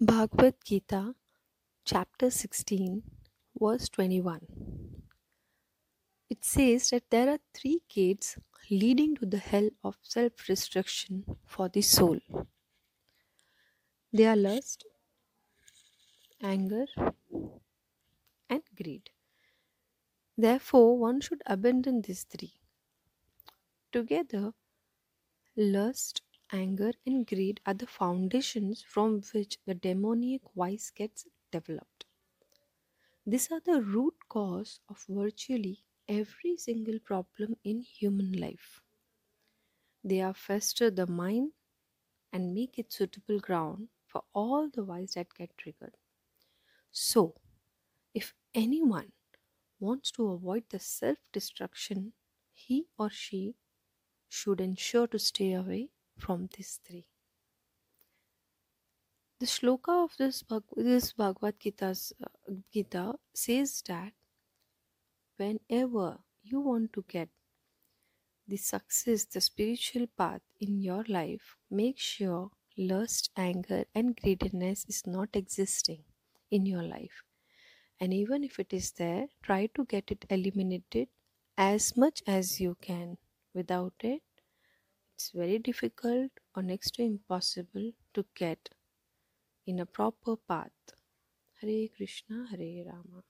Bhagavad Gita, chapter 16, verse 21. It says that there are three gates leading to the hell of self restriction for the soul they are lust, anger, and greed. Therefore, one should abandon these three. Together, lust, anger, and greed are the foundations from which the demoniac vice gets developed. These are the root cause of virtually every single problem in human life. They are fester the mind and make it suitable ground for all the vice that get triggered. So, if anyone wants to avoid the self destruction, he or she should ensure to stay away from these three. The shloka of this, this Bhagavad Gita's, uh, Gita says that whenever you want to get the success, the spiritual path in your life, make sure lust, anger, and greediness is not existing in your life. And even if it is there, try to get it eliminated as much as you can. Without it, it's very difficult or next to impossible to get in a proper path. Hare Krishna, Hare Rama.